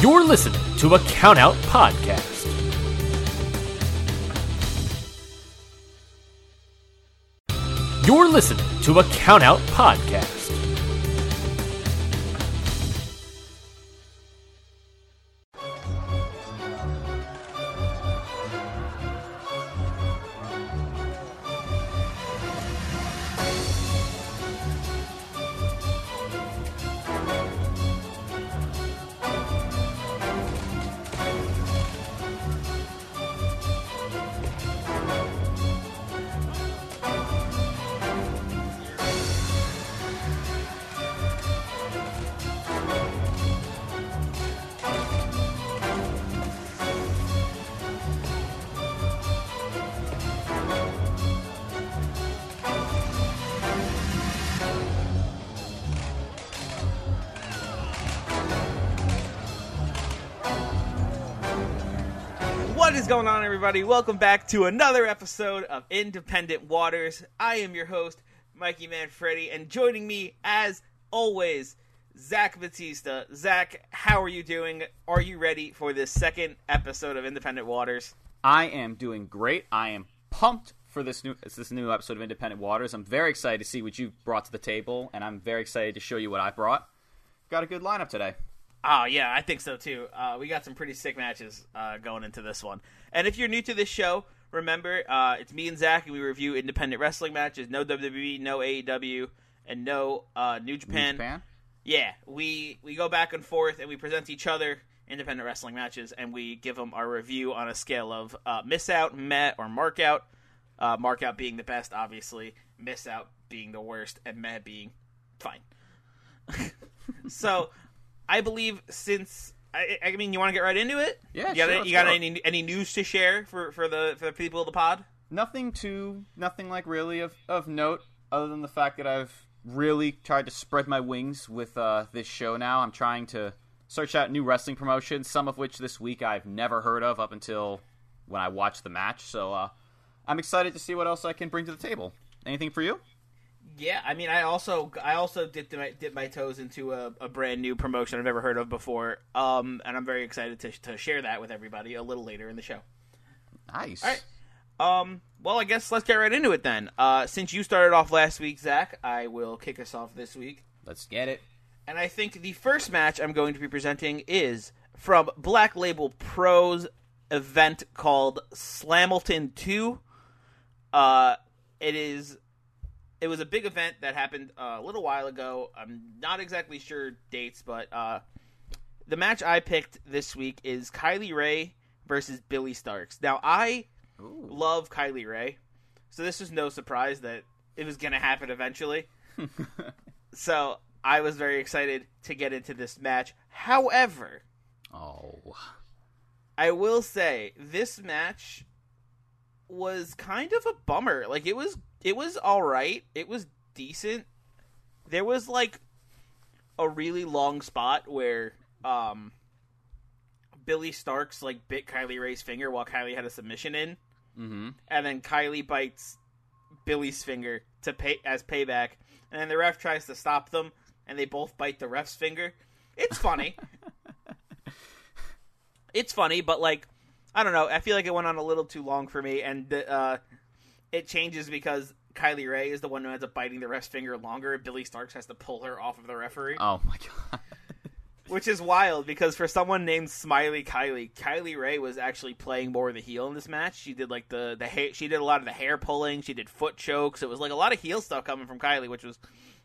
You're listening to a Countout Podcast. You're listening to a Countout Podcast. Everybody? Welcome back to another episode of Independent Waters. I am your host, Mikey Manfredi, and joining me, as always, Zach Batista. Zach, how are you doing? Are you ready for this second episode of Independent Waters? I am doing great. I am pumped for this new this new episode of Independent Waters. I'm very excited to see what you brought to the table, and I'm very excited to show you what I brought. Got a good lineup today. Oh, yeah, I think so too. Uh, we got some pretty sick matches uh, going into this one. And if you're new to this show, remember, uh, it's me and Zach, and we review independent wrestling matches. No WWE, no AEW, and no uh, New Japan. New Japan? Yeah, we we go back and forth, and we present each other independent wrestling matches, and we give them our review on a scale of uh, miss out, met, or mark out. Uh, mark out being the best, obviously. Miss out being the worst, and met being fine. so, I believe since I, I mean, you want to get right into it? Yeah, You got, sure, any, you got go. any any news to share for, for the for the people of the pod? Nothing too, nothing like really of of note, other than the fact that I've really tried to spread my wings with uh, this show. Now I'm trying to search out new wrestling promotions, some of which this week I've never heard of up until when I watched the match. So uh, I'm excited to see what else I can bring to the table. Anything for you? Yeah, I mean, I also I also dipped my dipped my toes into a, a brand new promotion I've never heard of before, um, and I'm very excited to to share that with everybody a little later in the show. Nice. All right. Um, well, I guess let's get right into it then. Uh, since you started off last week, Zach, I will kick us off this week. Let's get it. And I think the first match I'm going to be presenting is from Black Label Pro's event called Slamilton 2. Uh, it is it was a big event that happened uh, a little while ago. I'm not exactly sure dates, but uh, the match I picked this week is Kylie Rae versus Billie Starkz. Now I Ooh. love Kylie Rae, so this was no surprise that it was going to happen eventually. so I was very excited to get into this match. However, Oh. I will say this match was kind of a bummer. Like it was it was all right. It was decent. There was like a really long spot where um Billie Starkz like bit Kylie Rae's finger while Kylie had a submission in Mm-hmm. and then Kylie bites Billie's finger to pay as payback, and then the ref tries to stop them, and they both bite the ref's finger. It's funny. it's funny, but like I don't know. I feel like it went on a little too long for me, and uh, it changes because Kylie Rae is the one who ends up biting the ref's finger longer. and Billie Starkz has to pull her off of the referee Oh my god. which is wild because for someone named Smiley Kylie, Kylie Rae was actually playing more of the heel in this match. She did like the the hair, she did a lot of the hair pulling, she did foot chokes. It was like a lot of heel stuff coming from Kylie, which was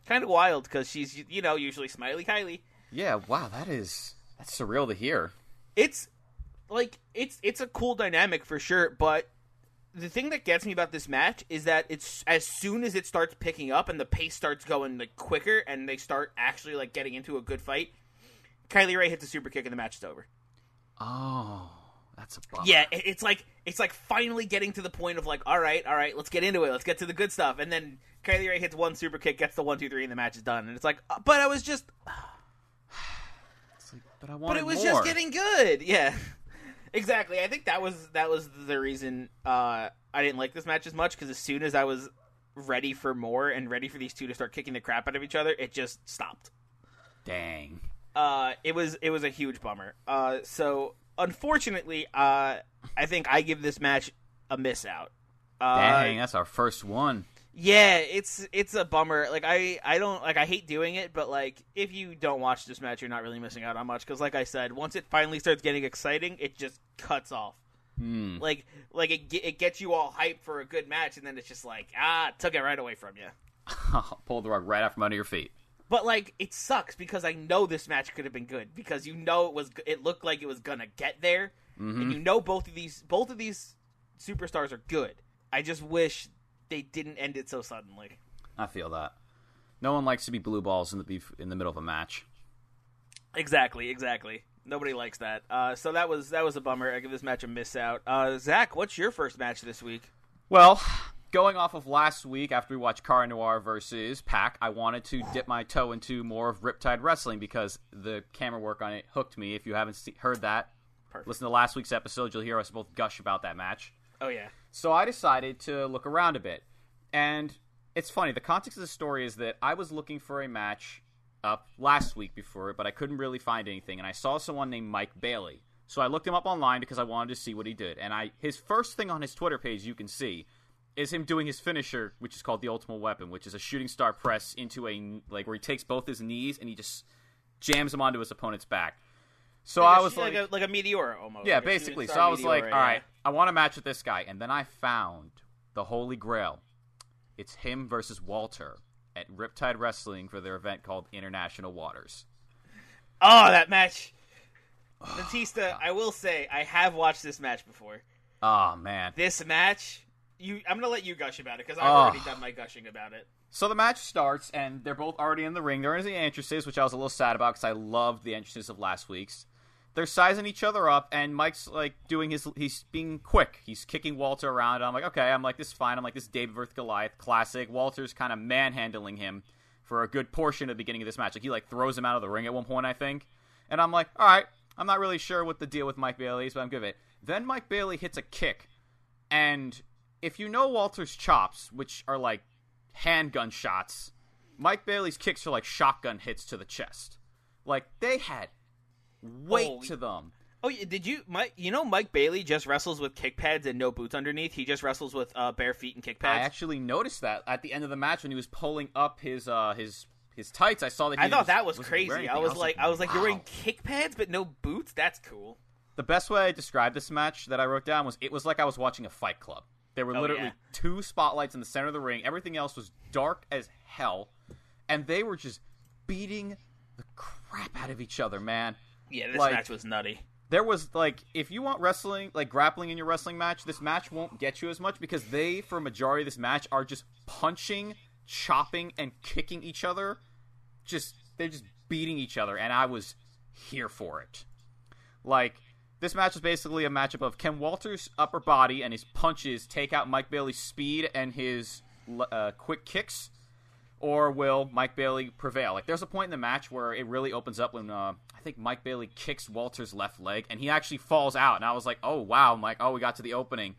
kind of wild because she's you know usually Smiley Kylie. Yeah. Wow. That is that's surreal to hear. It's like it's it's a cool dynamic for sure, but the thing that gets me about this match is that it's as soon as it starts picking up and the pace starts going like quicker and they start actually like getting into a good fight, Kylie Rae hits a super kick and the match is over. Oh, that's a bummer. Yeah, it's like it's like finally getting to the point of like, all right, all right, let's get into it, let's get to the good stuff, and then Kylie Rae hits one super kick, gets the one, two, three, and the match is done, and it's like, uh, but I was just, It's like, but I wanted but it was more. just getting good, yeah, exactly. I think that was that was the reason uh, I didn't like this match as much because as soon as I was ready for more and ready for these two to start kicking the crap out of each other, it just stopped. Dang. uh, it was it was a huge bummer. Uh, so unfortunately, uh, I think I give this match a miss out. Uh, Dang, that's our first one. Yeah, it's it's a bummer. Like I I don't like I hate doing it, but like if you don't watch this match, you're not really missing out on much because like I said, once it finally starts getting exciting, it just cuts off. Hmm. Like like it it gets you all hyped for a good match, and then it's just like ah, took it right away from you. Pull the rug right out from under your feet. But like it sucks because I know this match could have been good because you know it was it looked like it was gonna get there, and you know both of these both of these superstars are good. I just wish they didn't end it so suddenly. I feel that. No one likes to be blue balls in the beef in the middle of a match. Exactly, exactly. Nobody likes that. Uh, so that was that was a bummer. I give this match a miss out. Uh, Zach, what's your first match this week? Well, going off of last week after we watched Cara Noir versus Pac, I wanted to dip my toe into more of Riptide Wrestling because the camera work on it hooked me. If you haven't see- heard that, Perfect. listen to last week's episode. You'll hear us both gush about that match. Oh yeah, So I decided to look around a bit. And it's funny, the context of the story is that I was looking for a match up last week before it, but I couldn't really find anything. And I saw someone named Mike Bailey. So I looked him up online because I wanted to see what he did. And I his first thing on his Twitter page you can see is him doing his finisher, which is called the Ultimate Weapon, which is a shooting star press into a like where he takes both his knees and he just jams them onto his opponent's back. So I was like, a, like a meteor almost. yeah, like basically. So I was like, all right, I want a match with this guy, and then I found the Holy Grail. It's him versus Walter at Riptide Wrestling for their event called International Waters. Oh, that match. Batista, I will say I have watched this match before. Oh man. This match, you, I'm gonna let you gush about it because I've Oh. already ah. done my gushing about it. So the match starts, and they're both already in the ring. They're in the entrances, which I was a little sad about because I loved the entrances of last week's. They're sizing each other up, and Mike's like doing his. He's being quick. He's kicking Walter around. I'm like, okay. I'm like, this is fine. I'm like, this is David versus Goliath classic. Walter's kind of manhandling him for a good portion of the beginning of this match. Like he like throws him out of the ring at one point, I think. And I'm like, all right. I'm not really sure what the deal with Mike Bailey is, but I'm good with it. Then Mike Bailey hits a kick, and if you know Walter's chops, which are like handgun shots, Mike Bailey's kicks are like shotgun hits to the chest. Like they had weight Oh, to them. Oh, did you, Mike? You know, Mike Bailey just wrestles with kick pads and no boots underneath. He just wrestles with uh, bare feet and kick pads. I actually noticed that at the end of the match when he was pulling up his uh his his tights. I saw that. He I thought that was crazy. I was like, I was like, you're wearing kick pads but no boots. That's cool. The best way I described this match that I wrote down was it was like I was watching a fight club. There were Oh, literally yeah. two spotlights in the center of the ring. Everything else was dark as hell, and they were just beating the crap out of each other, man. Yeah, this Like- match was nutty. There was like if you want wrestling, like grappling in your wrestling match, this match won't get you as much because they, for a majority of this match, are just punching, chopping, and kicking each other. Just they're just beating each other, and I was here for it. Like this match was basically a matchup of Ken Walter's upper body and his punches take out Mike Bailey's speed and his uh, quick kicks, or will Mike Bailey prevail? Like, there's a point in the match where it really opens up when uh, I think Mike Bailey kicks Walter's left leg, and he actually falls out. And I was like, oh wow, I'm like, oh, we got to the opening,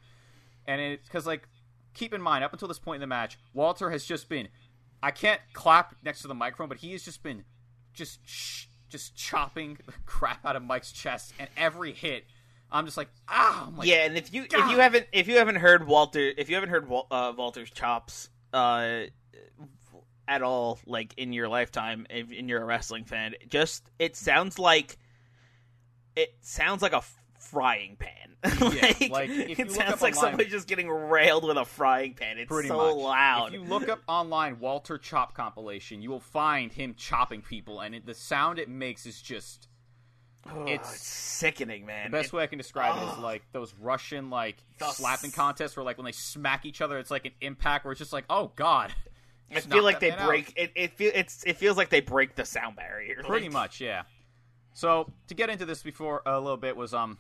and it's because like, keep in mind, up until this point in the match, Walter has just been, I can't clap next to the microphone, but he has just been, just sh- just chopping the crap out of Mike's chest, and every hit. I'm just like, ah, I'm like, yeah, and if you if you haven't if you haven't heard Walter if you haven't heard uh, Walter's chops uh, at all like in your lifetime if, and you're a wrestling fan, just it sounds like it sounds like a frying pan. like, like, if you it look sounds up like online- somebody just getting railed with a frying pan. It's pretty so much. loud. If you look up online Walter Chop compilation, you will find him chopping people, and it, the sound it makes is just Ugh, it's- it's sickening, man. the best It- way I can describe it is like those Russian like slapping s- contests where like when they smack each other, it's like an impact where it's just like, oh god. I feel like they man out. break it. It feel it's it feels like they break the sound barrier. Pretty like- much, yeah. So to get into this before a little bit was um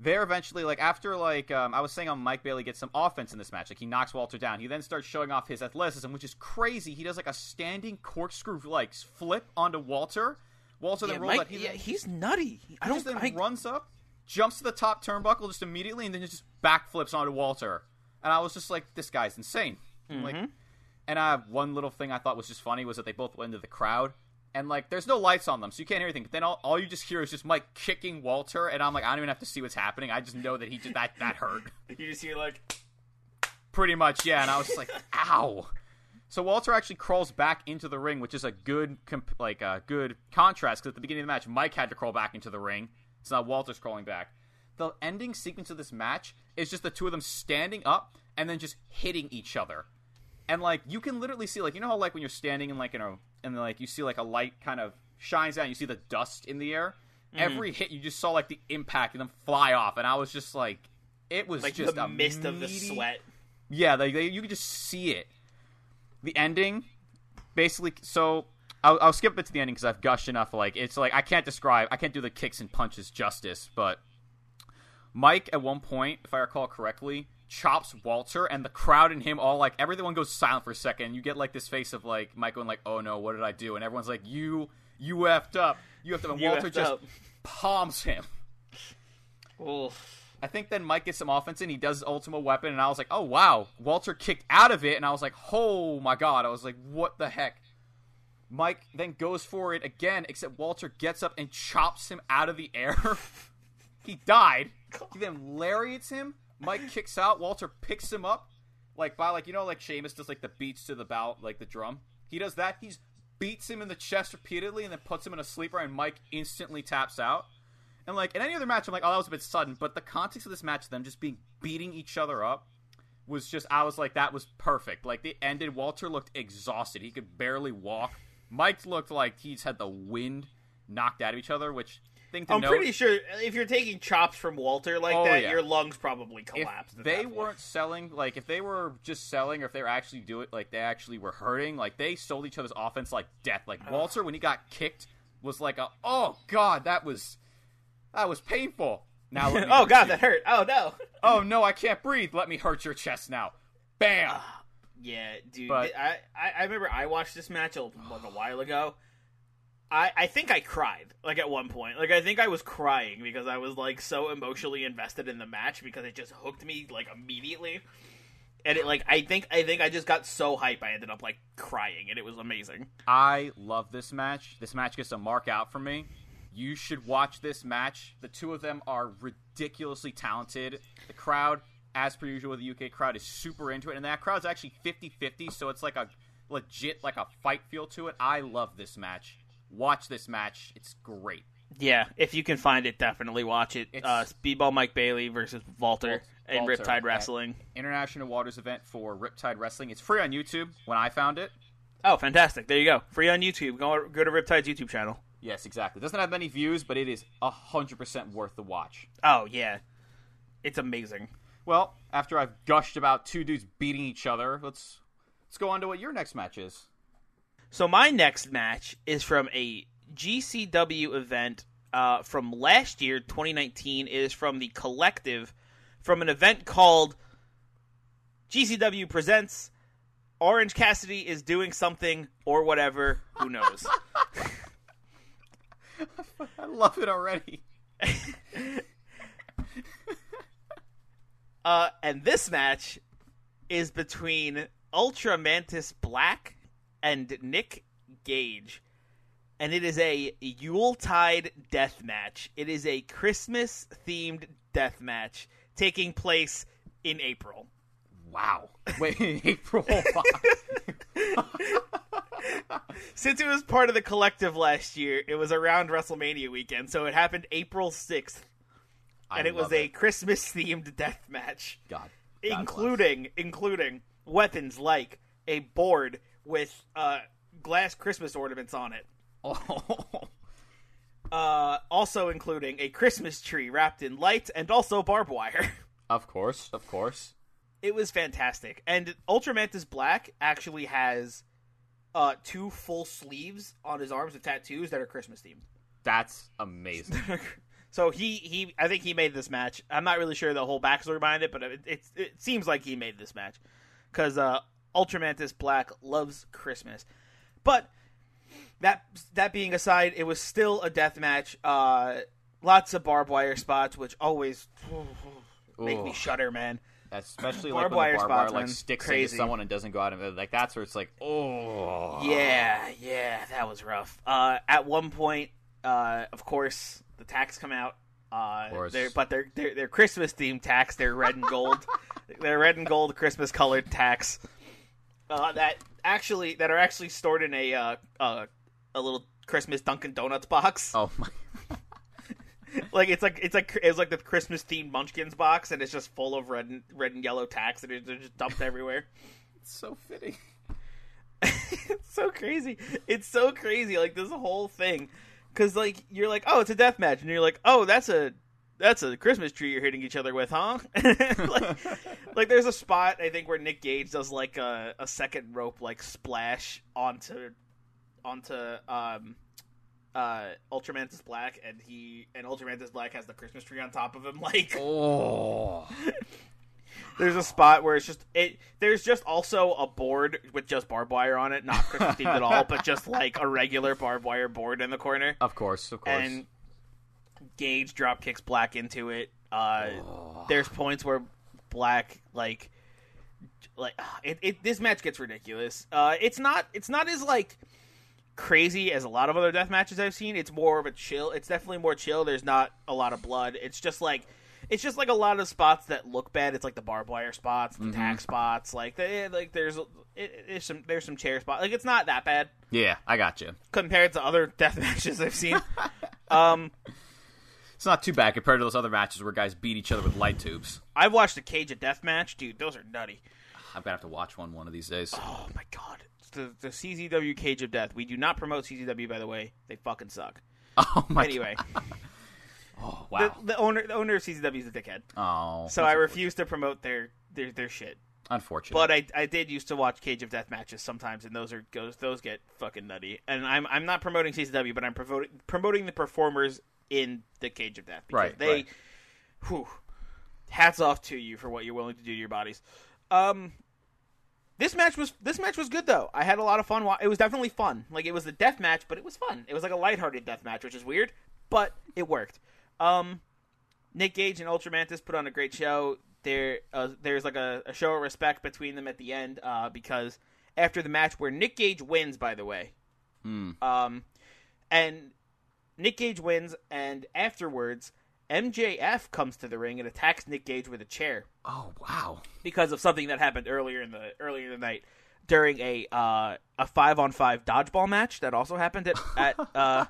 they're eventually like after like um, I was saying on Mike Bailey gets some offense in this match like he knocks Walter down he then starts showing off his athleticism which is crazy he does like a standing corkscrew like flip onto Walter Walter Yeah, then rolls Mike, out he yeah, he's nutty. I don't. just then I, runs up jumps to the top turnbuckle just immediately and then just backflips onto Walter and I was just like this guy's insane I'm like Mm-hmm. And I have one little thing I thought was just funny was that they both went into the crowd, and like there's no lights on them, so you can't hear anything. But then all, all you just hear is just Mike kicking Walter, and I'm like, I don't even have to see what's happening. I just know that he just that that hurt. You just hear like, Pretty much, yeah. And I was just like, ow. So Walter actually crawls back into the ring, which is a good comp- like a good contrast because at the beginning of the match, Mike had to crawl back into the ring, so now Walter's crawling back. The ending sequence of this match is just the two of them standing up and then just hitting each other. And like you can literally see like you know how like when you're standing in like in a and like you see like a light kind of shines out and you see the dust in the air. Mm-hmm. Every hit you just saw like the impact and them fly off and I was just like it was like just the a mist of the sweat. yeah, like they, you could just see it. The ending, basically. So I'll, I'll skip it to the ending because I've gushed enough. Like it's like I can't describe. I can't do the kicks and punches justice. But Mike, at one point, if I recall correctly, chops Walter, and the crowd and him all like everyone goes silent for a second. You get like this face of like Mike going like, "Oh no, what did I do?" And everyone's like, "You, you effed up. You effed up." And You Walter just up. palms him. Oof. I think then Mike gets some offense and He does his ultimate weapon, and I was like, "Oh wow!" Walter kicked out of it, and I was like, "Oh my god!" I was like, "What the heck?" Mike then goes for it again, except Walter gets up and chops him out of the air. he died. He then lariats him. Mike kicks out. Walter picks him up, like by like you know like Sheamus does like the beats to the bout like the drum. He does that. He's beats him in the chest repeatedly, and then puts him in a sleeper, and Mike instantly taps out. And like in any other match, I'm like, oh, that was a bit sudden. But the context of this match, them just being beating each other up, was just I was like, that was perfect. Like they ended. Walter looked exhausted. He could barely walk. Mike looked like he's had the wind knocked out of each other. Which thing to I'm note, pretty sure if you're taking chops from Walter like Oh, that, yeah. your lungs probably if collapsed. at they that point. weren't selling, like if they were just selling, or if they were actually do it, like they actually were hurting, like they sold each other's offense like death. Like Walter, when he got kicked, was like a oh god, that was that was painful. Now, let me oh hurt god, you. that hurt. Oh no. oh no, I can't breathe. Let me hurt your chest now. Bam. Yeah, dude. But- I, I I remember I watched this match a, like a while ago. I I think I cried like at one point. Like I think I was crying because I was like so emotionally invested in the match because it just hooked me like immediately. And it like I think I think I just got so hype I ended up like crying and it was amazing. I love this match. This match gets a mark out for me. You should watch this match. The two of them are ridiculously talented. The crowd, as per usual, with the UK crowd is super into it, and that crowd's actually 50-50, so it's like a legit like a fight feel to it. I love this match. Watch this match. It's great. Yeah, if you can find it, definitely watch it. It's- Uh, Speedball Mike Bailey versus Walter Wal- in Riptide Wrestling. International Waters event for Riptide Wrestling. It's free on YouTube when I found it. Oh, fantastic! There you go, free on YouTube. Go go to Riptide's YouTube channel. Yes, exactly. It doesn't have many views, but it is 100% worth the watch. Oh yeah, it's amazing. Well, after I've gushed about two dudes beating each other, let's let's go on to what your next match is. So my next match is from a GCW event uh, from last year, 2019. It is from the Collective, from an event called GCW presents Orange Cassidy is doing something or whatever. Who knows? I love it already. Uh, and this match is between Ultra Mantis Black and Nick Gage. And it is a Yuletide death match. It is a Christmas themed death match taking place in April. Wow. Wait, April. Since it was part of the collective last year, it was around WrestleMania weekend, so it happened April 6th. And it was a Christmas themed death match. God. including including weapons like a board with uh, glass Christmas ornaments on it. Oh. Uh, also including a Christmas tree wrapped in lights and also barbed wire. of course, of course. It was fantastic. And Ultramantis Black actually has uh, two full sleeves on his arms with tattoos that are Christmas themed. That's amazing. so he, he I think he made this match. I'm not really sure the whole backstory behind it, but it, it, it seems like he made this match because uh, Ultramantis Black loves Christmas. But that that being aside, it was still a death match. Uh, lots of barbed wire spots, which always make me shudder, man. especially like when wire the barbed wire spots, like sticks Crazy. into someone and doesn't go out of like that's where it's like oh Yeah, yeah, that was rough. Uh, at one point, uh, of course, the tacks come out. Uh, course. they're, but they're, they're they're Christmas themed tacks. They're red and gold. they're red and gold Christmas colored tacks. Uh, that actually that are actually stored in a uh, uh, a little Christmas Dunkin' Donuts box. oh my Like it's like it's like it's like the Christmas themed Munchkins box, and it's just full of red and red and yellow tacks, and they're just dumped everywhere. it's so fitting. it's so crazy. It's so crazy. Like this whole thing, because like you're like, oh, it's a death match, and you're like, oh, that's a that's a Christmas tree you're hitting each other with, huh? like, like there's a spot I think where Nick Gage does like a, a second rope like splash onto onto um uh Ultramantis Black, and he and Ultramantis Black has the Christmas tree on top of him, like. Oh, There's a spot where it's just it. There's just also a board with just barbed wire on it, not Christmas themed at all, but just like a regular barbed wire board in the corner. of course, of course. And Gage drop kicks Black into it. Uh, There's points where Black like like it, it. This match gets ridiculous. Uh, it's not. It's not as like crazy as a lot of other death matches I've seen. It's more of a chill. It's definitely more chill. There's not a lot of blood. It's just like it's just like a lot of spots that look bad. It's like the barbed wire spots, the tack spots. Like they, like there's it, there's some there's some chair spots. Like it's not that bad yeah, I got you. compared to other death matches I've seen. um, It's not too bad compared to those other matches where guys beat each other with light tubes. I've watched a Cage of Death match, dude. Those are nutty. I'm gonna have to watch one one of these days. Oh my god, the the CZW Cage of Death. We do not promote CZW, by the way. They fucking suck. Oh my Anyway, God. Oh, wow. the, the owner the owner of CZW is a dickhead, oh, so I refuse to promote their their their shit. unfortunate. But I, I did used to watch Cage of Death matches sometimes, and those are goes those get fucking nutty. And I'm I'm not promoting CZW, but I'm promoting promoting the performers in the Cage of Death because Right, they, right. whew, hats off to you for what you're willing to do to your bodies. Um, this match was this match was good though. I had a lot of fun. It was definitely fun. Like it was a death match, but it was fun. It was like a lighthearted death match, which is weird, but it worked. Um, Nick Gage and Ultramantis put on a great show. There, uh, there's like a, a show of respect between them at the end uh, because after the match, where Nick Gage wins, by the way, um, and Nick Gage wins, and afterwards, MJF comes to the ring and attacks Nick Gage with a chair oh wow. because of something that happened earlier in the earlier in the night during a uh, a five on five dodgeball match that also happened at, at uh,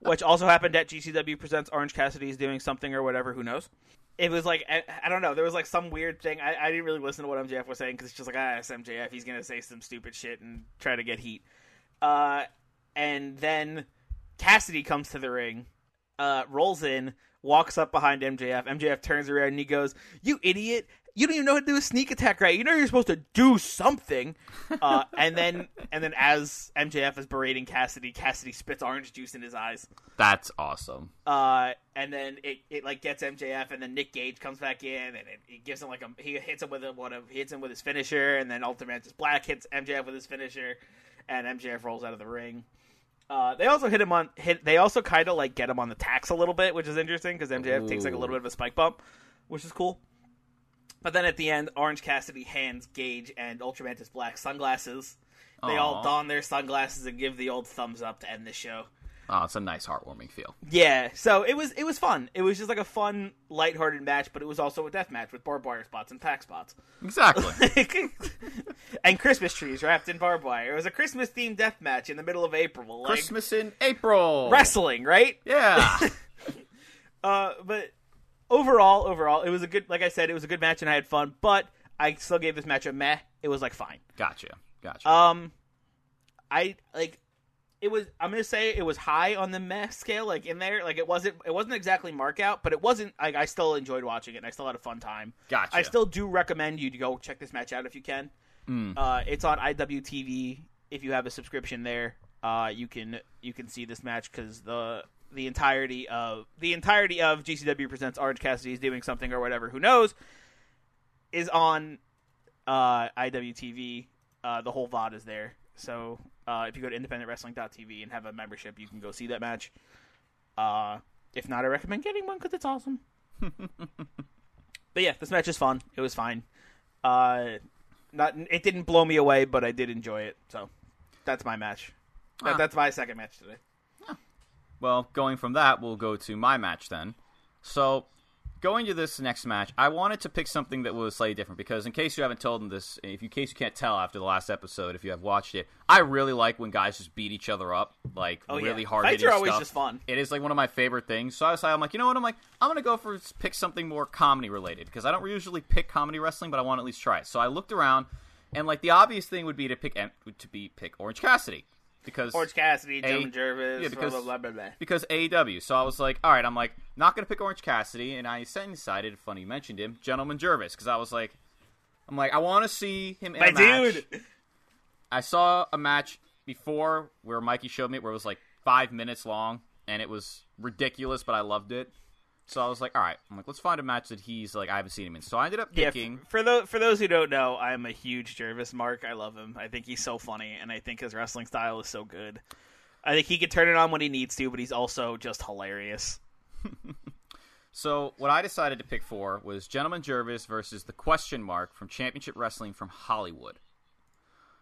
which also happened at GCW presents Orange Cassidy's doing something or whatever. Who knows? It was like I, I don't know. There was like some weird thing. I, I didn't really listen to what MJF was saying because it's just like ah, it's MJF. He's gonna say some stupid shit and try to get heat. Uh, and then Cassidy comes to the ring, uh, rolls in, walks up behind MJF. MJF turns around and he goes, "You idiot! You don't even know how to do a sneak attack right. You know you're supposed to do something." Uh, and then, and then as MJF is berating Cassidy, Cassidy spits orange juice in his eyes. That's awesome. Uh, and then it, it like gets MJF, and then Nick Gage comes back in, and it, it gives him like a he hits him with a, one of he hits him with his finisher, and then Ultramantis Black hits MJF with his finisher, and MJF rolls out of the ring. Uh, they also hit him on hit. They also kind of like get him on the tacks a little bit, which is interesting because MJF takes like a little bit of a spike bump, which is cool. But then at the end, Orange Cassidy hands Gage and Ultramantis Black sunglasses. They all don their sunglasses and give the old thumbs up to end the show. Oh, it's a nice heartwarming feel. Yeah, so it was it was fun. It was just like a fun, lighthearted match, but it was also a death match with barbed wire spots and tack spots, Exactly. and Christmas trees wrapped in barbed wire. It was a Christmas themed death match in the middle of April, like Christmas in April. wrestling, right? Yeah. Uh, but overall, overall, it was a good. Like I said, it was a good match, and I had fun. But I still gave this match a meh. It was like fine. gotcha. Gotcha. Um, I like it was. I'm gonna say it was high on the meh scale, like in there. Like it wasn't. It wasn't exactly mark out, but it wasn't. Like I still enjoyed watching it. and I still had a fun time. Gotcha. I still do recommend you to go check this match out if you can. Uh, it's on IWTV. If you have a subscription there, uh, you can you can see this match because the the entirety of the entirety of GCW presents Orange Cassidy is doing something or whatever. Who knows? Is on uh, IWTV. Uh, the whole VOD is there. So uh, if you go to independentwrestling.tv and have a membership, you can go see that match. Uh, if not, I recommend getting one because it's awesome. but yeah, this match is fun. It was fine. Uh, not it didn't blow me away, but I did enjoy it. So that's my match. That, Ah. That's my second match today. Well, going from that, we'll go to my match then. So, going to this next match, I wanted to pick something that was slightly different because, in case you haven't told them this, if you, in case you can't tell after the last episode, if you have watched it, I really like when guys just beat each other up, like Oh, really yeah. hard. Fights are always stuff. just fun. It is like one of my favorite things. So I decided, I'm like, you know what? I'm like, I'm gonna go for pick something more comedy related because I don't usually pick comedy wrestling, but I want to at least try it. So I looked around, and like the obvious thing would be to pick to be pick Orange Cassidy because Orange Cassidy, A- Gentleman Jervis, yeah, because- blah, blah, blah, blah, blah. because AEW. So I was like, all right, I'm like, not gonna pick Orange Cassidy, and I then decided, funny you mentioned him, Gentleman Jervis, because I was like, I'm like, I want to see him in My a match. dude. I saw a match before where Mikey showed me where it was like five minutes long, and it was ridiculous, but I loved it. So I was like, all right, I'm like, let's find a match that he's like I haven't seen him in. So I ended up picking. f- for those for those who don't know, I'm a huge Jervis mark. I love him. I think he's so funny, and I think his wrestling style is so good. I think he can turn it on when he needs to, but he's also just hilarious. So what I decided to pick for was Gentleman Jervis versus the Question Mark from Championship Wrestling from Hollywood.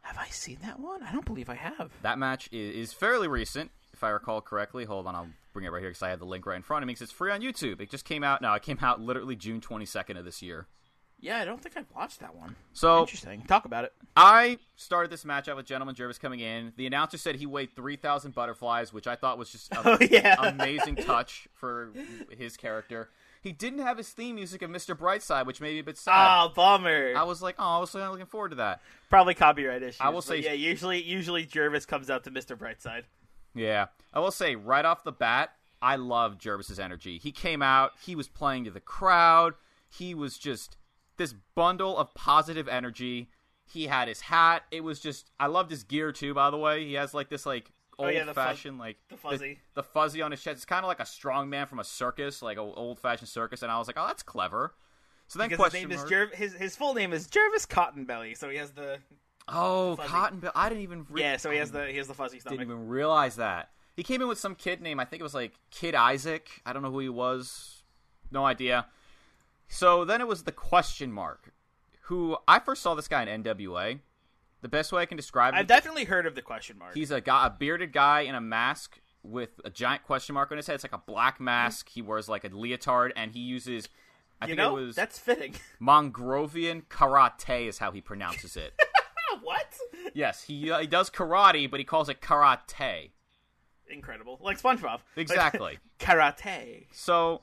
Have I seen that one? I don't believe I have. That match is, is fairly recent, if I recall correctly. Hold on, I'll bring it right here because I have the link right in front of me. 'cause it's free on YouTube. It just came out. No, it came out literally June 22nd of this year. Yeah, I don't think I've watched that one. So Interesting. Talk about it. I started this matchup with Gentleman Jervis coming in. The announcer said he weighed 3,000 butterflies, which I thought was just an Oh yeah. amazing touch for his character. He didn't have his theme music of Mr. Brightside, which made me a bit sad. Oh, bummer. I was like, oh, I was looking forward to that. Probably copyright issues. I will say- yeah. Usually, usually Jervis comes out to Mr. Brightside. Yeah. I will say, right off the bat, I love Jervis's energy. He came out, he was playing to the crowd. He was just this bundle of positive energy. He had his hat. It was just I loved his gear too, by the way. He has like this like Oh, old yeah, the fuzz- fashioned like the fuzzy. the, fuzzy on his chest. It's kind of like a strong man from a circus, like an old fashioned circus, and I was like, "Oh, that's clever." So then Because his question name is mark- Jer- his his full name is Jervis Cottonbelly, so he has the Oh, fuzzy. Cotton Bill. I didn't even re- yeah, so he has the he has the fuzzy stomach. Didn't even realize that. He came in with some kid name. I think it was like Kid Isaac. I don't know who he was. No idea. So then it was the question mark. Who I first saw this guy in NWA. The best way I can describe him, I've definitely heard of the question mark. he's a guy, a bearded guy in a mask with a giant question mark on his head. It's like a black mask. He wears like a leotard, and he uses. I you think know, it was that's fitting. Mongrovian karate is how he pronounces it. what? yes, he uh, he does karate, but he calls it karate. Incredible, like SpongeBob. Exactly. Karate. So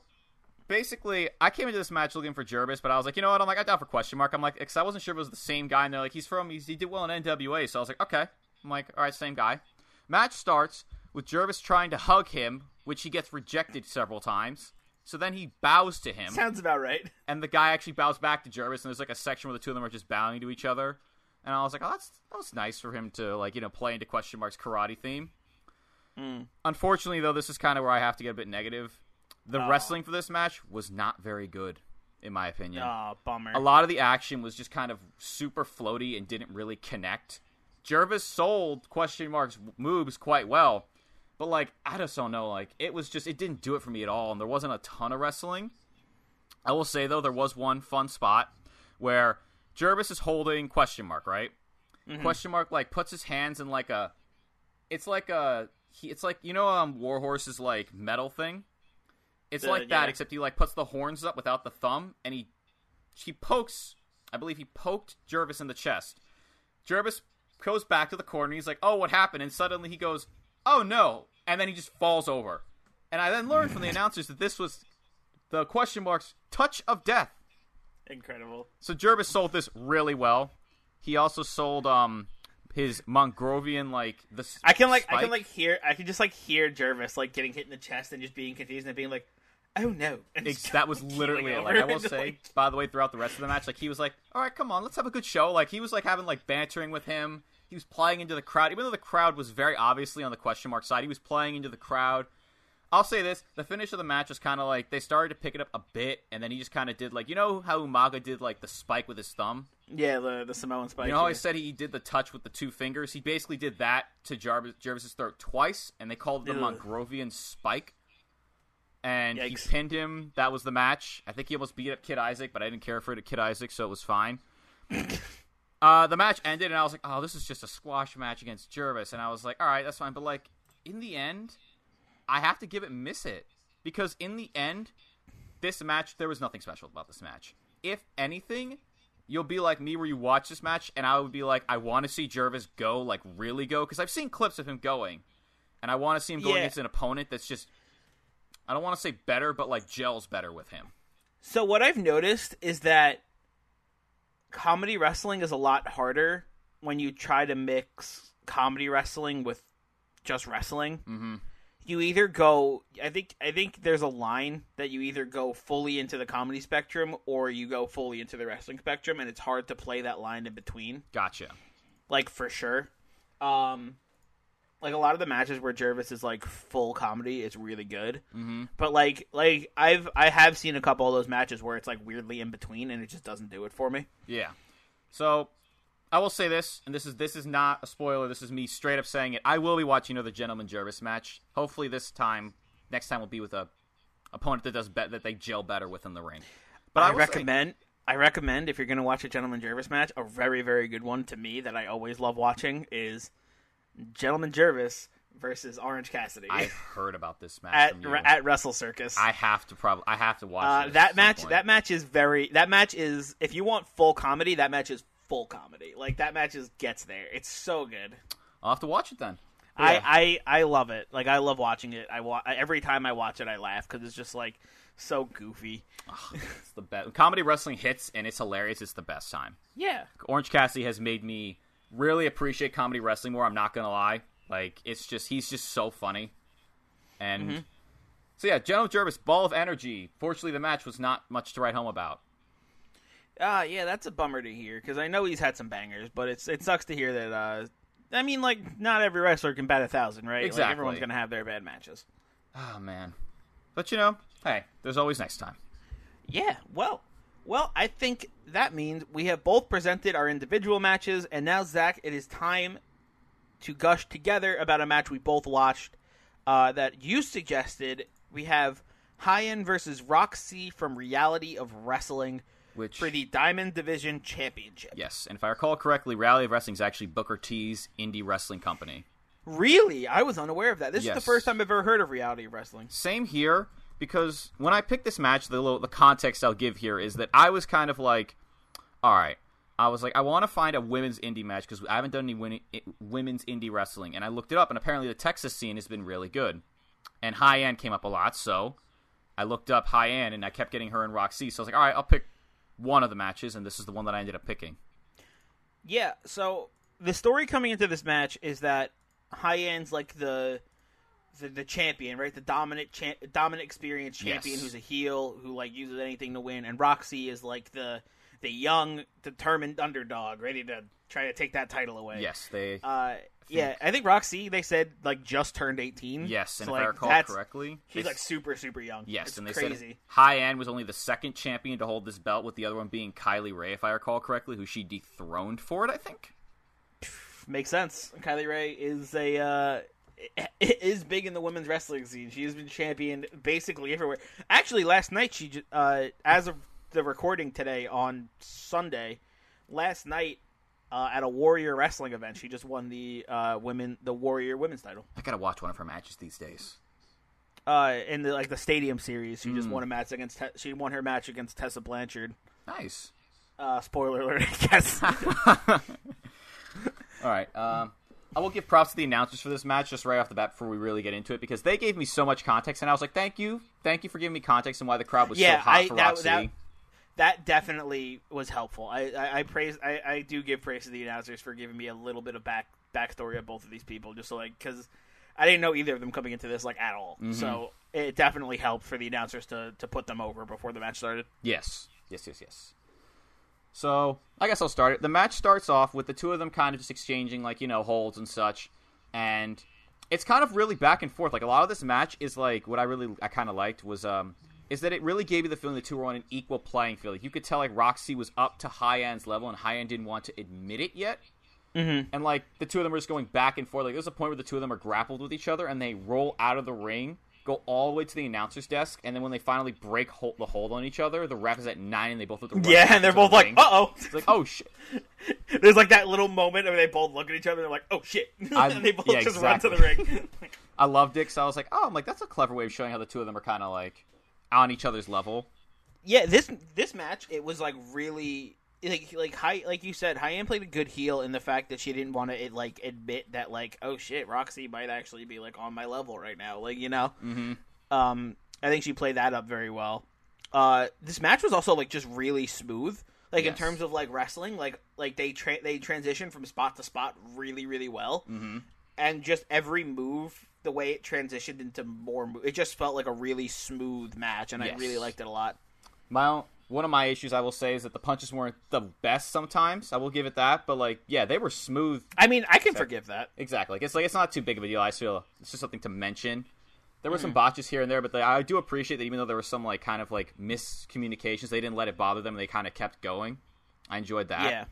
basically, I came into this match looking for Jervis, but I was like, you know what? I'm like, I down for question mark. I'm like, because I wasn't sure if it was the same guy. And they're like, he's from, he's, he did well in NWA. So I was like, okay. I'm like, all right, same guy. Match starts with Jervis trying to hug him, which he gets rejected several times. So then he bows to him, Sounds about right. and the guy actually bows back to Jervis, and there's like a section where the two of them are just bowing to each other. And I was like, oh, that's that was nice for him to like you know play into question mark's karate theme. Hmm. Unfortunately, though, this is kind of where I have to get a bit negative. The oh. wrestling for this match was not very good, in my opinion. Oh, bummer. A lot of the action was just kind of super floaty and didn't really connect. Jervis sold question marks moves quite well, but like I just don't know. Like it was just it didn't do it for me at all, and there wasn't a ton of wrestling. I will say though, there was one fun spot where Jervis is holding question mark right. Question mark like puts his hands in like a, it's like a he, it's like you know um Warhorse's like metal thing. It's The- like that, yeah. except he like puts the horns up without the thumb, and he he pokes. I believe he poked Jervis in the chest. Jervis goes back to the corner. He's like, "Oh, what happened?" And suddenly he goes, "Oh no!" And then he just falls over. And I then learned from the announcers that this was the question marks touch of death. Incredible. So Jervis sold this really well. He also sold um his Mongrovian like the I can like I can like hear I can just like hear Jervis like getting hit in the chest and just being confused and being like, "Oh no!" That was literally it. Like I will say, like- by the way, throughout the rest of the match, like he was like, "All right, come on, let's have a good show." Like he was like having like bantering with him. He was playing into the crowd, even though the crowd was very obviously on the question mark side. He was playing into the crowd. I'll say this: the finish of the match was kind of like they started to pick it up a bit, and then he just kind of did like you know how Umaga did like the spike with his thumb. yeah, the the Samoan spike. You know how I said he did the touch with the two fingers? He basically did that to Jarvis, Jervis's throat twice, and they called it the Ugh. Mongrovian spike. And Yikes. he pinned him. That was the match. I think he almost beat up Kid Isaac, but I didn't care for it at Kid Isaac, so it was fine. uh, the match ended, and I was like, "Oh, this is just a squash match against Jervis," and I was like, "All right, that's fine." But like in the end, I have to give it miss it because in the end, this match there was nothing special about this match. If anything, you'll be like me where you watch this match, and I would be like, I want to see Jervis go, like really go, because I've seen clips of him going, and I want to see him going Yeah. against an opponent that's just, I don't want to say better, but like gels better with him. So what I've noticed is that comedy wrestling is a lot harder when you try to mix comedy wrestling with just wrestling. Mm-hmm. You either go, I think, I think there's a line that you either go fully into the comedy spectrum or you go fully into the wrestling spectrum, and it's hard to play that line in between. Gotcha. like for sure. Um, like a lot of the matches where Jervis is like full comedy is really good. Mm-hmm. But like, like I've I have seen a couple of those matches where it's like weirdly in between, and it just doesn't do it for me. Yeah. So I will say this, and this is this is not a spoiler. This is me straight up saying it. I will be watching another Gentleman Jervis match. Hopefully, this time, next time will be with a opponent that does bet that they gel better within the ring. But I, I, will say- recommend. I recommend if you're going to watch a Gentleman Jervis match, a very very good one to me that I always love watching is Gentleman Jervis versus Orange Cassidy I've heard about this match at from you. at Wrestle Circus. I have to probably I have to watch Uh, that match that match is very that match is if you want full comedy that match is full comedy like that match is gets there it's so good I'll have to watch it then. Yeah. I, I I love it like I love watching it I wa- every time I watch it I laugh because it's just like so goofy It's the best. Comedy wrestling hits and it's hilarious. It's the best time. yeah Orange Cassidy has made me really appreciate comedy wrestling more. I'm not gonna lie. Like it's just he's just so funny. And Mm-hmm. so yeah, General Jervis, ball of energy. Fortunately, the match was not much to write home about. Uh yeah that's a bummer to hear because I know he's had some bangers but it's it sucks to hear that uh I mean like not every wrestler can bat a thousand right Exactly. like, everyone's gonna have their bad matches Oh man, but you know, hey, there's always next time. Yeah, well, well, I think that means we have both presented our individual matches, and now Zach, it is time to gush together about a match we both watched uh, that you suggested. We have Hyan versus Roxy from Reality of Wrestling Which for the Diamond Division Championship. yes, and if I recall correctly, Reality of Wrestling is actually Booker T's indie wrestling company. Really, I was unaware of that. This is the first time I've ever heard of Reality of Wrestling. Same here because when I picked this match, the little the context I'll give here is that I was kind of like, all right, I was like, I want to find a women's indie match because I haven't done any win- women's indie wrestling, and I looked it up, and apparently the Texas scene has been really good, and Hyan came up a lot, so I looked up Hyan, and I kept getting her and Roxy, so I was like, all right, I'll pick one of the matches, and this is the one that I ended up picking. Yeah, so the story coming into this match is that Hyan's like the the, the champion, right? The dominant cha- dominant experience champion Yes. who's a heel who like uses anything to win, and Roxy is like the the young determined underdog ready to try to take that title away. Yes, they. Uh, yeah, I think Roxy they said like just turned eighteen. yes, and so, if like, I recall correctly, she's they like super super young. Yes, it's and they crazy. said Hyan was only the second champion to hold this belt, with the other one being Kylie Rae, if I recall correctly, who she dethroned for it. I think. Makes sense. Kylie Rae is a uh, is big in the women's wrestling scene. She has been championed basically everywhere. Actually, last night she uh, as of the recording today on Sunday, last night uh, at a Warrior Wrestling event, she just won the uh, women the Warrior Women's title. I gotta watch one of her matches these days. Uh, in the like the Stadium Series, she just won a match against Te- she won her match against Tessa Blanchard. Nice. Uh, spoiler alert, I guess. All right. Um, I will give props to the announcers for this match just right off the bat before we really get into it because they gave me so much context, and I was like, "Thank you, thank you for giving me context and why the crowd was Yeah, so hot I- for that- Roxy." that- that definitely was helpful. I, I, I praise I, I do give praise to the announcers for giving me a little bit of back backstory of both of these people, just so like because I didn't know either of them coming into this like at all. Mm-hmm. So it definitely helped for the announcers to to put them over before the match started. Yes. Yes, yes, yes. So, I guess I'll start it. The match starts off with the two of them kind of just exchanging, like, you know, holds and such. And it's kind of really back and forth. Like, a lot of this match is, like, what I really, I kind of liked was, um, is that it really gave you the feeling the two were on an equal playing field. Like, you could tell, like, Roxy was up to Hyan's level, and Hyan didn't want to admit it yet. Mm-hmm. And, like, the two of them are just going back and forth. Like, there's a point where the two of them are grappled with each other, and they roll out of the ring go all the way to the announcer's desk, and then when they finally break hold, the hold on each other, the ref is at nine, and they both look to Yeah, and they're into the both like. "Uh oh." It's like, oh shit! There's like that little moment where they both look at each other and they're like, "Oh shit!" I- and they both yeah, just run to the ring. I loved it, so I was like, oh, I'm like that's a clever way of showing how the two of them are kind of like on each other's level. yeah, this this match it was like really like like high like you said, Hyan played a good heel in the fact that she didn't want to like admit that like oh shit, Roxy might actually be like on my level right now, like you know. Mm-hmm. Um, I think she played that up very well. Uh, this match was also like just really smooth. Like in terms of like wrestling, like like they tra- they transition from spot to spot really really well, Mm-hmm. and just every move, the way it transitioned into more, mo- it just felt like a really smooth match, and I really liked it a lot. My one of my issues I will say is that the punches weren't the best sometimes. I will give it that, but like yeah, they were smooth. I mean, I can forgive that. Exactly. Like, it's like it's not too big of a deal. I feel it's just something to mention. There were some Mm-hmm. botches here and there, but they, I do appreciate that even though there was some like kind of like miscommunications, they didn't let it bother them. They kind of kept going. I enjoyed that. Yeah,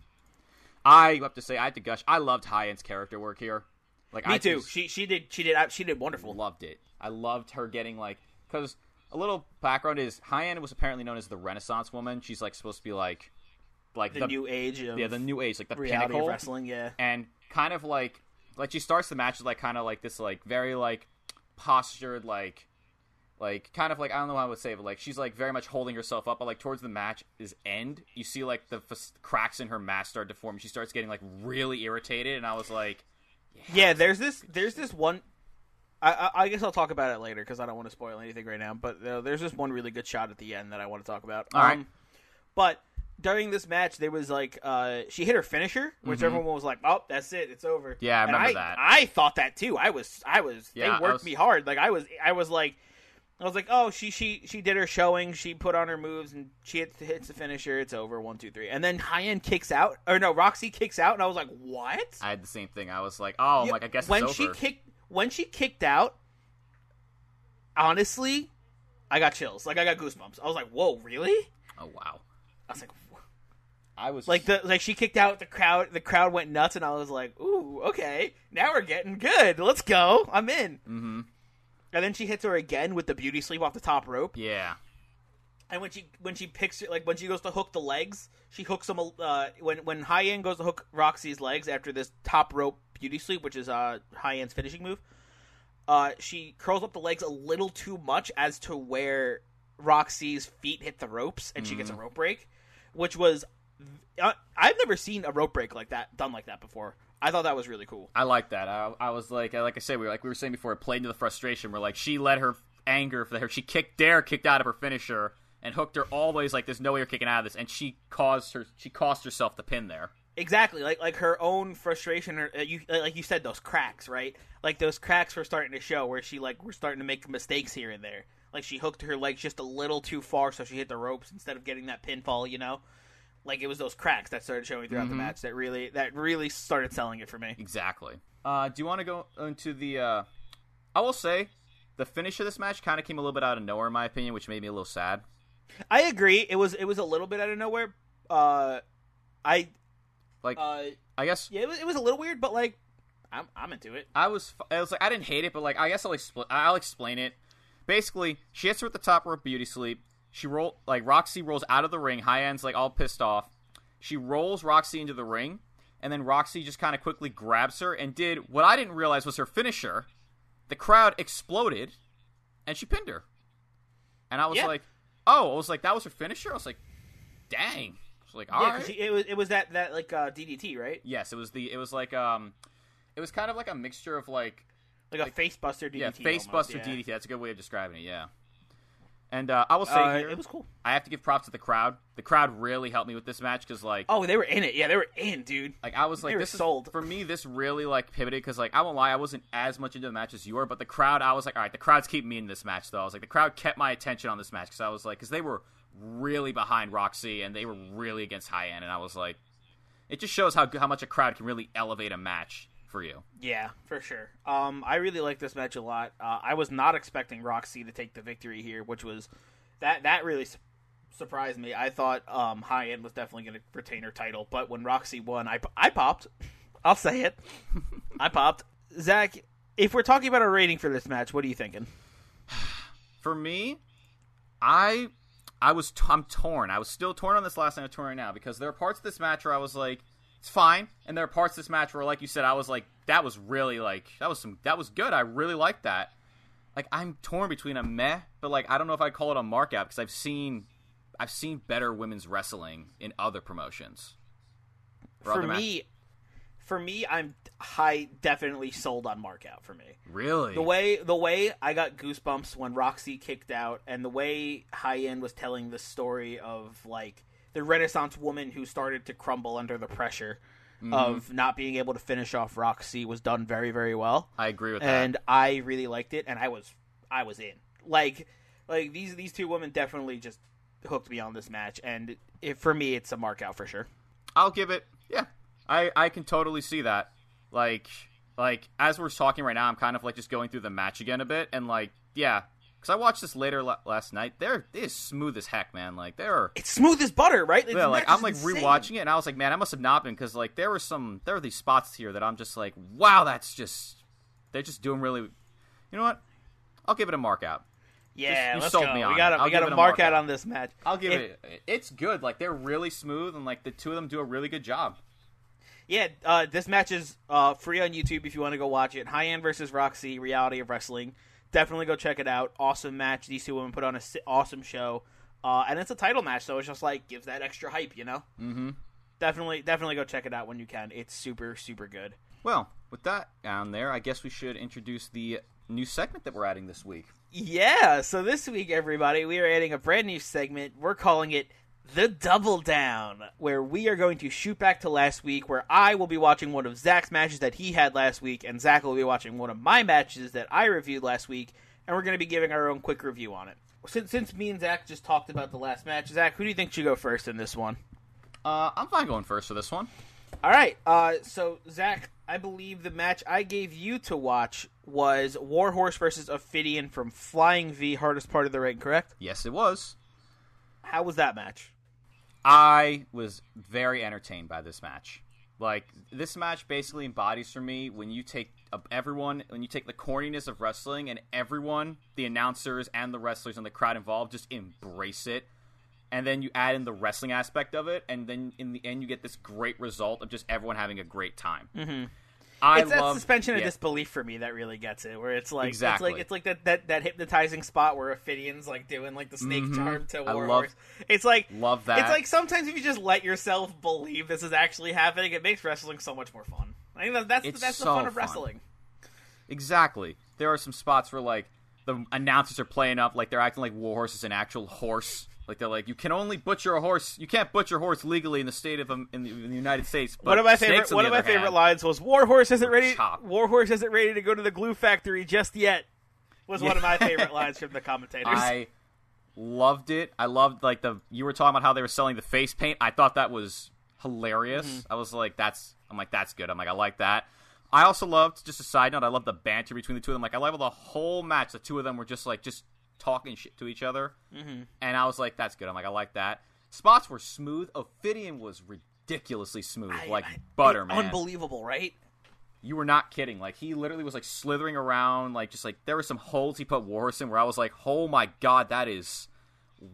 I have to say I had to gush. I loved Hyan's character work here. Like me I too. just She she did she did she did wonderful. loved it. I loved her getting like because a little background is Hyan was apparently known as the Renaissance woman. She's like supposed to be like like The, new age of yeah the new age like the pinnacle of wrestling. Yeah, and kind of like like she starts the match with like kind of like this like very like postured like like kind of like I don't know how I would say but like she's like very much holding herself up. But like towards the match is end, you see like the f- cracks in her mask start to form. She starts getting like really irritated, and I was like, yeah. There's this there's this one. I, I, I guess I'll talk about it later because I don't want to spoil anything right now. But uh, there's this one really good shot at the end that I want to talk about. All right. But during this match, there was like uh, she hit her finisher, which everyone was like, "Oh, that's it, it's over." Mm-hmm. Yeah, I And remember I, that. I thought that too. I was, I was. Yeah, they worked was- me hard. Like I was, I was like, I was like, oh, she, she, she did her showing. She put on her moves and she hits, hits the finisher. It's over. One, two, three. And then Hyan kicks out, or no, Roxy kicks out, and I was like, what? I had the same thing. I was like, oh, I'm Yeah, like I guess when it's she kicked when she kicked out, honestly, I got chills. Like I got goosebumps. I was like, "Whoa, really?" oh wow, I was like, "Wha-" I was like the like she kicked out the crowd. The crowd went nuts, and I was like, "Ooh, okay, now we're getting good. Let's go. I'm in." mm-hmm. And then she hits her again with the beauty sleep off the top rope. yeah, And when she when she picks it, like when she goes to hook the legs, she hooks them. Uh, when when Hyan goes to hook Roxy's legs after this top rope beauty sleep, which is uh Hyan's finishing move, uh, she curls up the legs a little too much as to where Roxy's feet hit the ropes, and she gets a rope break, which was uh, I've never seen a rope break like that done like that before. I thought that was really cool. I like that. I, I was like, like I said, we were like we were saying before, it played into the frustration where like she let her anger for her, she kicked Dare kicked out of her finisher and hooked her always like there's no way you're kicking out of this, and she caused her she cost herself the pin there. Exactly, like like her own frustration, or uh, you like you said, those cracks, right? Like those cracks were starting to show where she like we're starting to make mistakes here and there. Like she hooked her legs just a little too far, so she hit the ropes instead of getting that pinfall. You know, like it was those cracks that started showing throughout the match that really that really started selling it for me. Exactly. Uh, do you want to go into the? Uh, I will say, the finish of this match kind of came a little bit out of nowhere, in my opinion, which made me a little sad. I agree. It was it was a little bit out of nowhere. Uh, I Like, uh I guess yeah, it was, it was a little weird, but like I'm I'm into it. I was, I was like, I didn't hate it, but like, I guess I'll explain. I'll explain it. Basically, she hits her with the top rope, beauty sleep. She roll like Roxy rolls out of the ring. Hyan's like all pissed off. She rolls Roxy into the ring, and then Roxy just kind of quickly grabs her and did what I didn't realize was her finisher. The crowd exploded, and she pinned her. And I was Yeah. like, oh, I was like, that was her finisher. I was like, dang. I was like, all Yeah, right. she- it was it was that that like uh, DDT, right? yes, it was the. It was like um, it was kind of like a mixture of like Like a face buster DDT. yeah, face almost, buster yeah. DDT. That's a good way of describing it. Yeah. And uh, I will say Uh, here, it was cool. I have to give props to the crowd. The crowd really helped me with this match because like, Oh, they were in it. Yeah, they were in, dude. like I was like, they this is- sold. for me. This really like pivoted because like I won't lie, I wasn't as much into the match as you were, but the crowd, I was like, all right, the crowd's keeping me in this match though. I was like, the crowd kept my attention on this match because I was like, because they were really behind Roxy and they were really against Hyan, and I was like, it just shows how how much a crowd can really elevate a match for you. Yeah, for sure. Um, I really like this match a lot. Uh, I was not expecting Roxy to take the victory here, which was that that really su- surprised me. I thought um, Hyan was definitely going to retain her title, but when Roxy won, I I popped. I'll say it. I popped. Zach, if we're talking about a rating for this match, what are you thinking? For me, I I was t- I'm torn. I was still torn on this last night. I'm torn right now because there are parts of this match where I was like, it's fine, and there are parts of this match where, like you said, I was like, that was really like that was some that was good. I really liked that. Like I'm torn between a meh, but like I don't know if I'd call it a mark out because I've seen I've seen better women's wrestling in other promotions. Or For other match- me, for me, I'm high definitely sold on mark out for me. really The way the way I got goosebumps when Roxy kicked out, and the way Hyan was telling the story of like the Renaissance woman who started to crumble under the pressure Mm-hmm. of not being able to finish off Roxy was done very very well, I agree with that. and I really liked it, and I was I was in like like these these two women definitely just hooked me on this match, and it, for me it's a mark out for sure. I'll give it. Yeah, I I can totally see that. Like like as we're talking right now, I'm kind of like just going through the match again a bit, and like yeah, because I watched this later la- last night. They're they smooth as heck, man. Like they're It's smooth as butter, right? This yeah, like I'm like insane. rewatching it, and I was like, man, I must have not been because like there were some there were these spots here that I'm just like, wow, that's just they're just doing really. You know what? I'll give it a mark out. Yeah, you let's sold go. me we got I'll we got it a mark mark out out. on this match. I'll give It- it. It's good. Like they're really smooth, and like the two of them do a really good job. Yeah, uh, this match is uh, free on YouTube if you want to go watch it. Hyan versus Roxy, Reality of Wrestling. Definitely go check it out. Awesome match. These two women put on a si- awesome show, uh, and it's a title match, so it's just like gives that extra hype, you know. Mm-hmm. Definitely, definitely go check it out when you can. It's super, super good. Well, with that down there, I guess we should introduce the new segment that we're adding this week. Yeah, so this week, everybody, we are adding a brand new segment. We're calling it The Double Down, where we are going to shoot back to last week, where I will be watching one of Zach's matches that he had last week, and Zach will be watching one of my matches that I reviewed last week, and we're going to be giving our own quick review on it. Since, since me and Zach just talked about the last match, Zach, who do you think should go first in this one? Uh, I'm fine going first for this one. All right. Uh, so Zach, I believe the match I gave you to watch was Warhorse versus Ophidian from Flying V, hardest part of the ring. Correct? Yes, it was. How was that match? I was very entertained by this match. Like this match basically embodies for me when you take everyone, when you take the corniness of wrestling and everyone, the announcers and the wrestlers and the crowd involved, just embrace it. And then you add in the wrestling aspect of it, and then in the end, you get this great result of just everyone having a great time. Mm-hmm. I it's that suspension of yeah. disbelief for me that really gets it. Where it's like Exactly. it's like it's like that, that, that hypnotizing spot where Ophidian's like doing like the snake charm to Mm-hmm. Warhorse. love- it's like love that. It's like sometimes if you just let yourself believe this is actually happening, it makes wrestling so much more fun. I think that, that's It's that's the fun of fun. wrestling. Exactly. There are some spots where like the announcers are playing up like they're acting like Warhorse is an actual horse. Like they're like, you can only butcher a horse. You can't butcher a horse legally in the state of um, in the, in the United States. But one of my favorite one of my favorite hand- lines was Warhorse isn't ready. Chop. Warhorse isn't ready to go to the glue factory just yet. Was one of my favorite lines from the commentators. I loved it. I loved like the you were talking about how they were selling the face paint. I thought that was hilarious. Mm-hmm. I was like, that's. I'm like, that's good. I'm like, I like that. I also loved just a side note. I love the banter between the two of them. Like, I love the whole match. The two of them were just like just talking shit to each other, mm-hmm. and I was like, that's good. I'm like, I like that. Spots were smooth. Ophidian was ridiculously smooth, I- like I- butter, it- man. Unbelievable, right? You were not kidding. Like he literally was like slithering around, like just like there were some holes he put Warhorse in where I was like, oh my god, that is,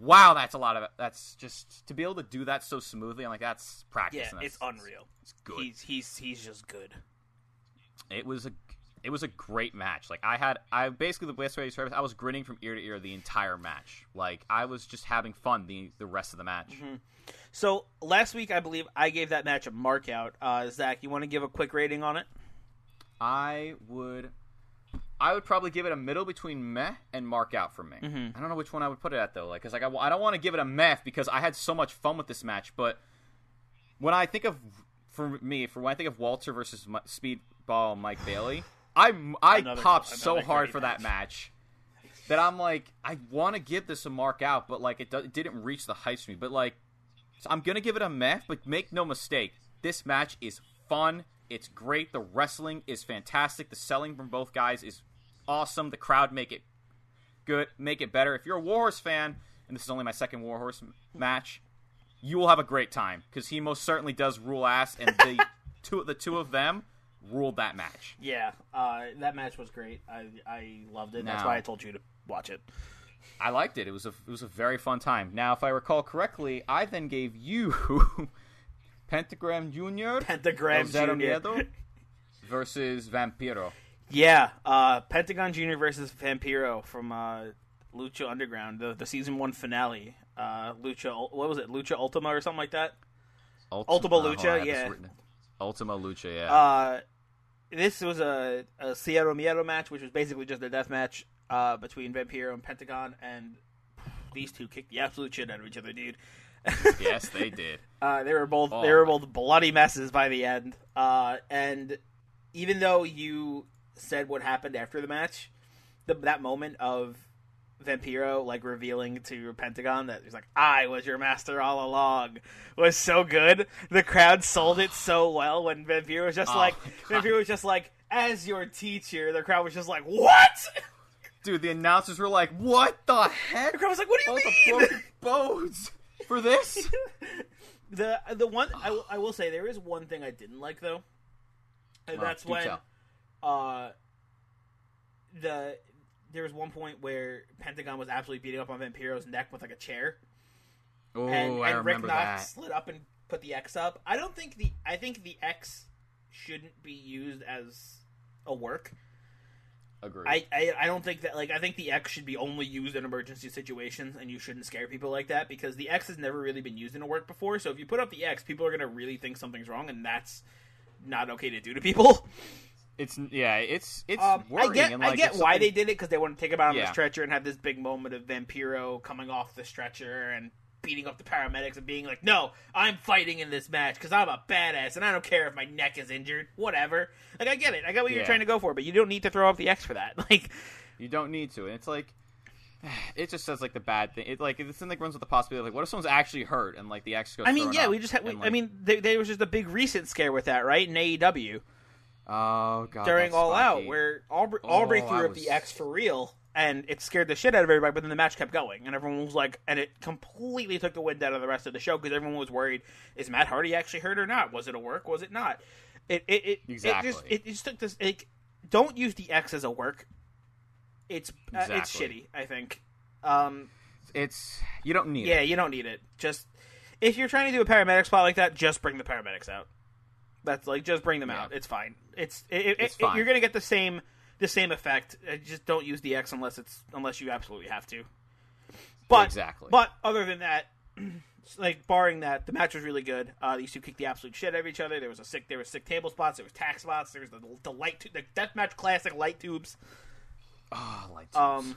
wow, that's a lot of. That's just to be able to do that so smoothly. I'm like, that's practice. Yeah, that's- it's unreal. It's good. He's he's he's just good. it was a, it was a great match. Like I had, I basically the best way to describe it, I was grinning from ear to ear the entire match. Like I was just having fun the the rest of the match. Mm-hmm. So last week, I believe I gave that match a mark out. Uh, Zach, you want to give a quick rating on it? I would. I would probably give it a middle between meh and mark out for me. Mm-hmm. I don't know which one I would put it at though, like, cause like I, I don't want to give it a meh because I had so much fun with this match. But when I think of, for me, for when I think of Walter versus Speedball Mike Bailey, I I Another- popped so hard for that match that I'm like, I want to give this a mark out, but like it, do, it didn't reach the heights for me. But like, so I'm gonna give it a meh, but make no mistake, this match is fun. It's great. The wrestling is fantastic. The selling from both guys is awesome. The crowd make it good, make it better. If you're a Warhorse fan, and this is only my second Warhorse m- match, you will have a great time because he most certainly does rule ass, and the two the two of them ruled that match. Yeah, uh, that match was great. I I loved it. That's why I told you to watch it. I liked it. It was a it was a very fun time. Now, if I recall correctly, I then gave you Pentagram Junior, Pentagram Junior. Versus Vampiro. Yeah, uh, Pentagon Junior versus Vampiro from uh, Lucha Underground, the the season one finale. Uh, Lucha, what was it? Lucha Ultima or something like that. Ultima oh, Lucha, this yeah. Ultima Lucha, yeah. Uh, this was a, a Cero Miedo match, which was basically just a death match uh, between Vampiro and Pentagon, and these two kicked the absolute shit out of each other, dude. yes, they did. Uh, they were both Oh, they were both bloody messes by the end. Uh, and even though you said what happened after the match, the, that moment of Vampiro like revealing to Pentagon that he's like, "I was your master all along," was so good. The crowd sold it so well when Vampiro was just Oh, like. Vampiro was just like, "As your teacher," the crowd was just like, "What?" Dude, the announcers were like, "What the heck? The crowd was like, "What do you All the mean?" broken bones for this?" the the one I, will- I will say there is one thing I didn't like though, and Well, that's when tell. uh the there was one point where Pentagon was absolutely beating up on Vampiro's neck with like a chair, Oh, and, I and Rick remember Knox that. slid up and put the X up. I don't think the I think the X shouldn't be used as a work. Agreed. I, I I don't think that like I think the X should be only used in emergency situations, and you shouldn't scare people like that because the X has never really been used in a work before. So if you put up the X, people are gonna really think something's wrong, and that's not okay to do to people. It's yeah, it's it's Um, I get and, I get why something- they did it because they want to take him out on the stretcher and have this big moment of Vampiro coming off the stretcher and beating up the paramedics and being like, "No, I'm fighting in this match because I'm a badass and I don't care if my neck is injured, whatever." Like I get it, I get what you're trying to go for, but you don't need to throw up the X for that. Like, You don't need to, and it's like it just says like the bad thing. It like this thing like runs with the possibility like what if someone's actually hurt and like the X goes. I mean, yeah, we just had. We, and, I mean, there, there was just a big recent scare with that, right? In AEW oh god, during All Out, where Aubrey, Aubrey Oh, threw I up was- the X for real, and it scared the shit out of everybody. But then the match kept going, and everyone was like, and it completely took the wind out of the rest of the show because everyone was worried: is Matt Hardy actually hurt or not? Was it a work? Was it not? It it it, it just it just took this. Like, don't use the X as a work. It's uh, it's shitty. I think. Um, it's you don't need yeah, it. you don't need it. Just if you're trying to do a paramedic spot like that, just bring the paramedics out. That's like just bring them Yeah. out. It's fine. It's it, it, It's it- you're gonna get the same the same effect. Uh, Just don't use the X unless it's unless you absolutely have to. But Exactly. But other than that, like barring that, the match was really good. Uh, these two kicked the absolute shit out of each other. There was a sick there was sick table spots. There was tack spots. There was the, the light tu- the deathmatch classic light tubes. Oh, like Um,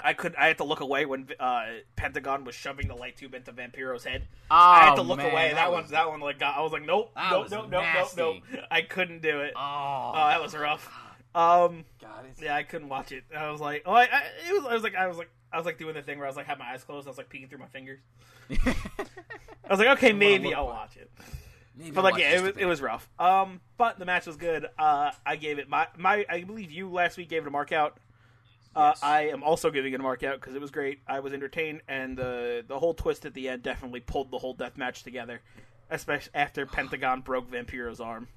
I could I had to look away when uh, Pentagon was shoving the light tube into Vampiro's head. I had to look Oh, man, away. That, that one that one like got, I was like nope nope nope nope nope nope. I couldn't do it. oh, Oh, that was rough. Um, god, yeah, I couldn't watch it. I was like, oh, I, I it was I was like I was like I was like doing the thing where I was like had my eyes closed. I was like peeking through my fingers. I was like, okay, maybe I'll watch it. Maybe But I'll like, yeah, it was it was rough. Um, but the match was good. Uh, I gave it my my. I believe you last week gave it a mark out. Uh, Yes. I am also giving it a mark out because it was great. I was entertained, and the the whole twist at the end definitely pulled the whole death match together, especially after Pentagon broke Vampiro's arm.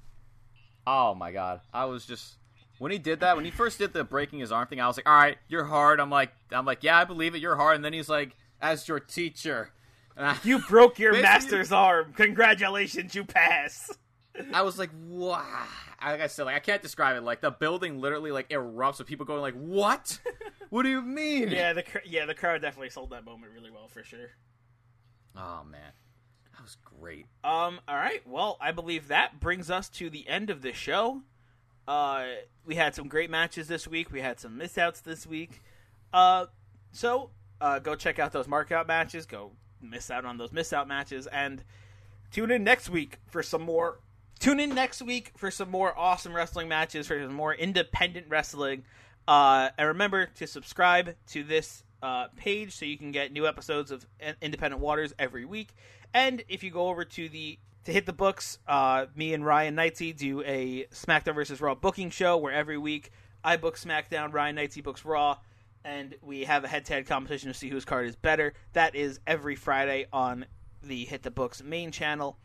Oh my god, I was just when he did that when he first did the breaking his arm thing. I was like, all right, you're hard. I'm like, I'm like, yeah, I believe it. You're hard. And then he's like, as your teacher. I, You broke your master's arm. Congratulations, you pass. I was like, wow. Like I said, like I can't describe it. Like the building literally like erupts with people going like, what? what do you mean? Yeah, the yeah the crowd definitely sold that moment really well for sure. Oh man, that was great. Um. All right. Well, I believe that brings us to the end of the show. Uh, we had some great matches this week. We had some miss outs this week. Uh, so uh, go check out those markout matches. Go miss out on those miss out matches, and tune in next week for some more. Tune in next week for some more awesome wrestling matches, for some more independent wrestling. Uh, and remember to subscribe to this uh, page so you can get new episodes of Independent Waters every week. And if you go over to the to hit the books, uh, me and Ryan Knightsey do a SmackDown versus Raw booking show where every week I book SmackDown, Ryan Knightsey books Raw, and we have a head-to-head competition to see whose card is better. That is every Friday on the Hit the Books main channel.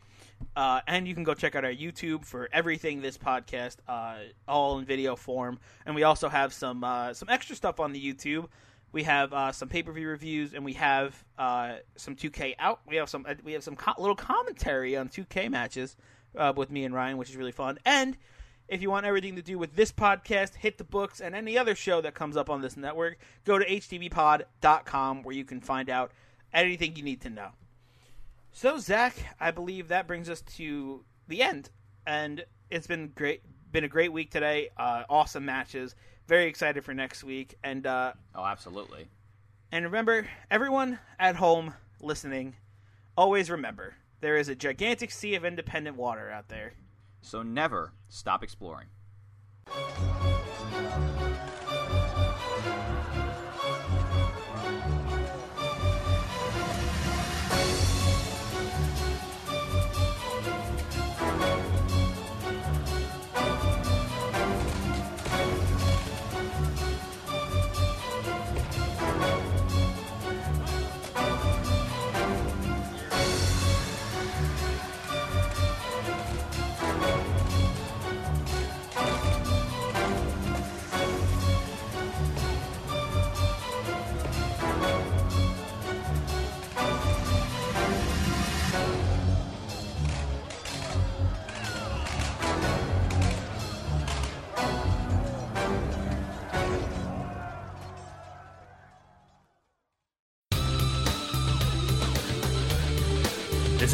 Uh, and you can go check out our YouTube for everything this podcast, uh, all in video form. And we also have some uh, some extra stuff on the YouTube. We have uh, some pay per view reviews, and we have uh, some 2K out. We have some uh, we have some co- little commentary on 2K matches with me and Ryan, which is really fun. And if you want everything to do with this podcast, hit the books, and any other show that comes up on this network, go to htbpod.com where you can find out anything you need to know. So, Zach, I believe that brings us to the end, and it's been great. Been a great week today. Uh, awesome matches. Very excited for next week, and uh, Oh, absolutely. and remember, everyone at home listening, always remember there is a gigantic sea of independent water out there. So never stop exploring.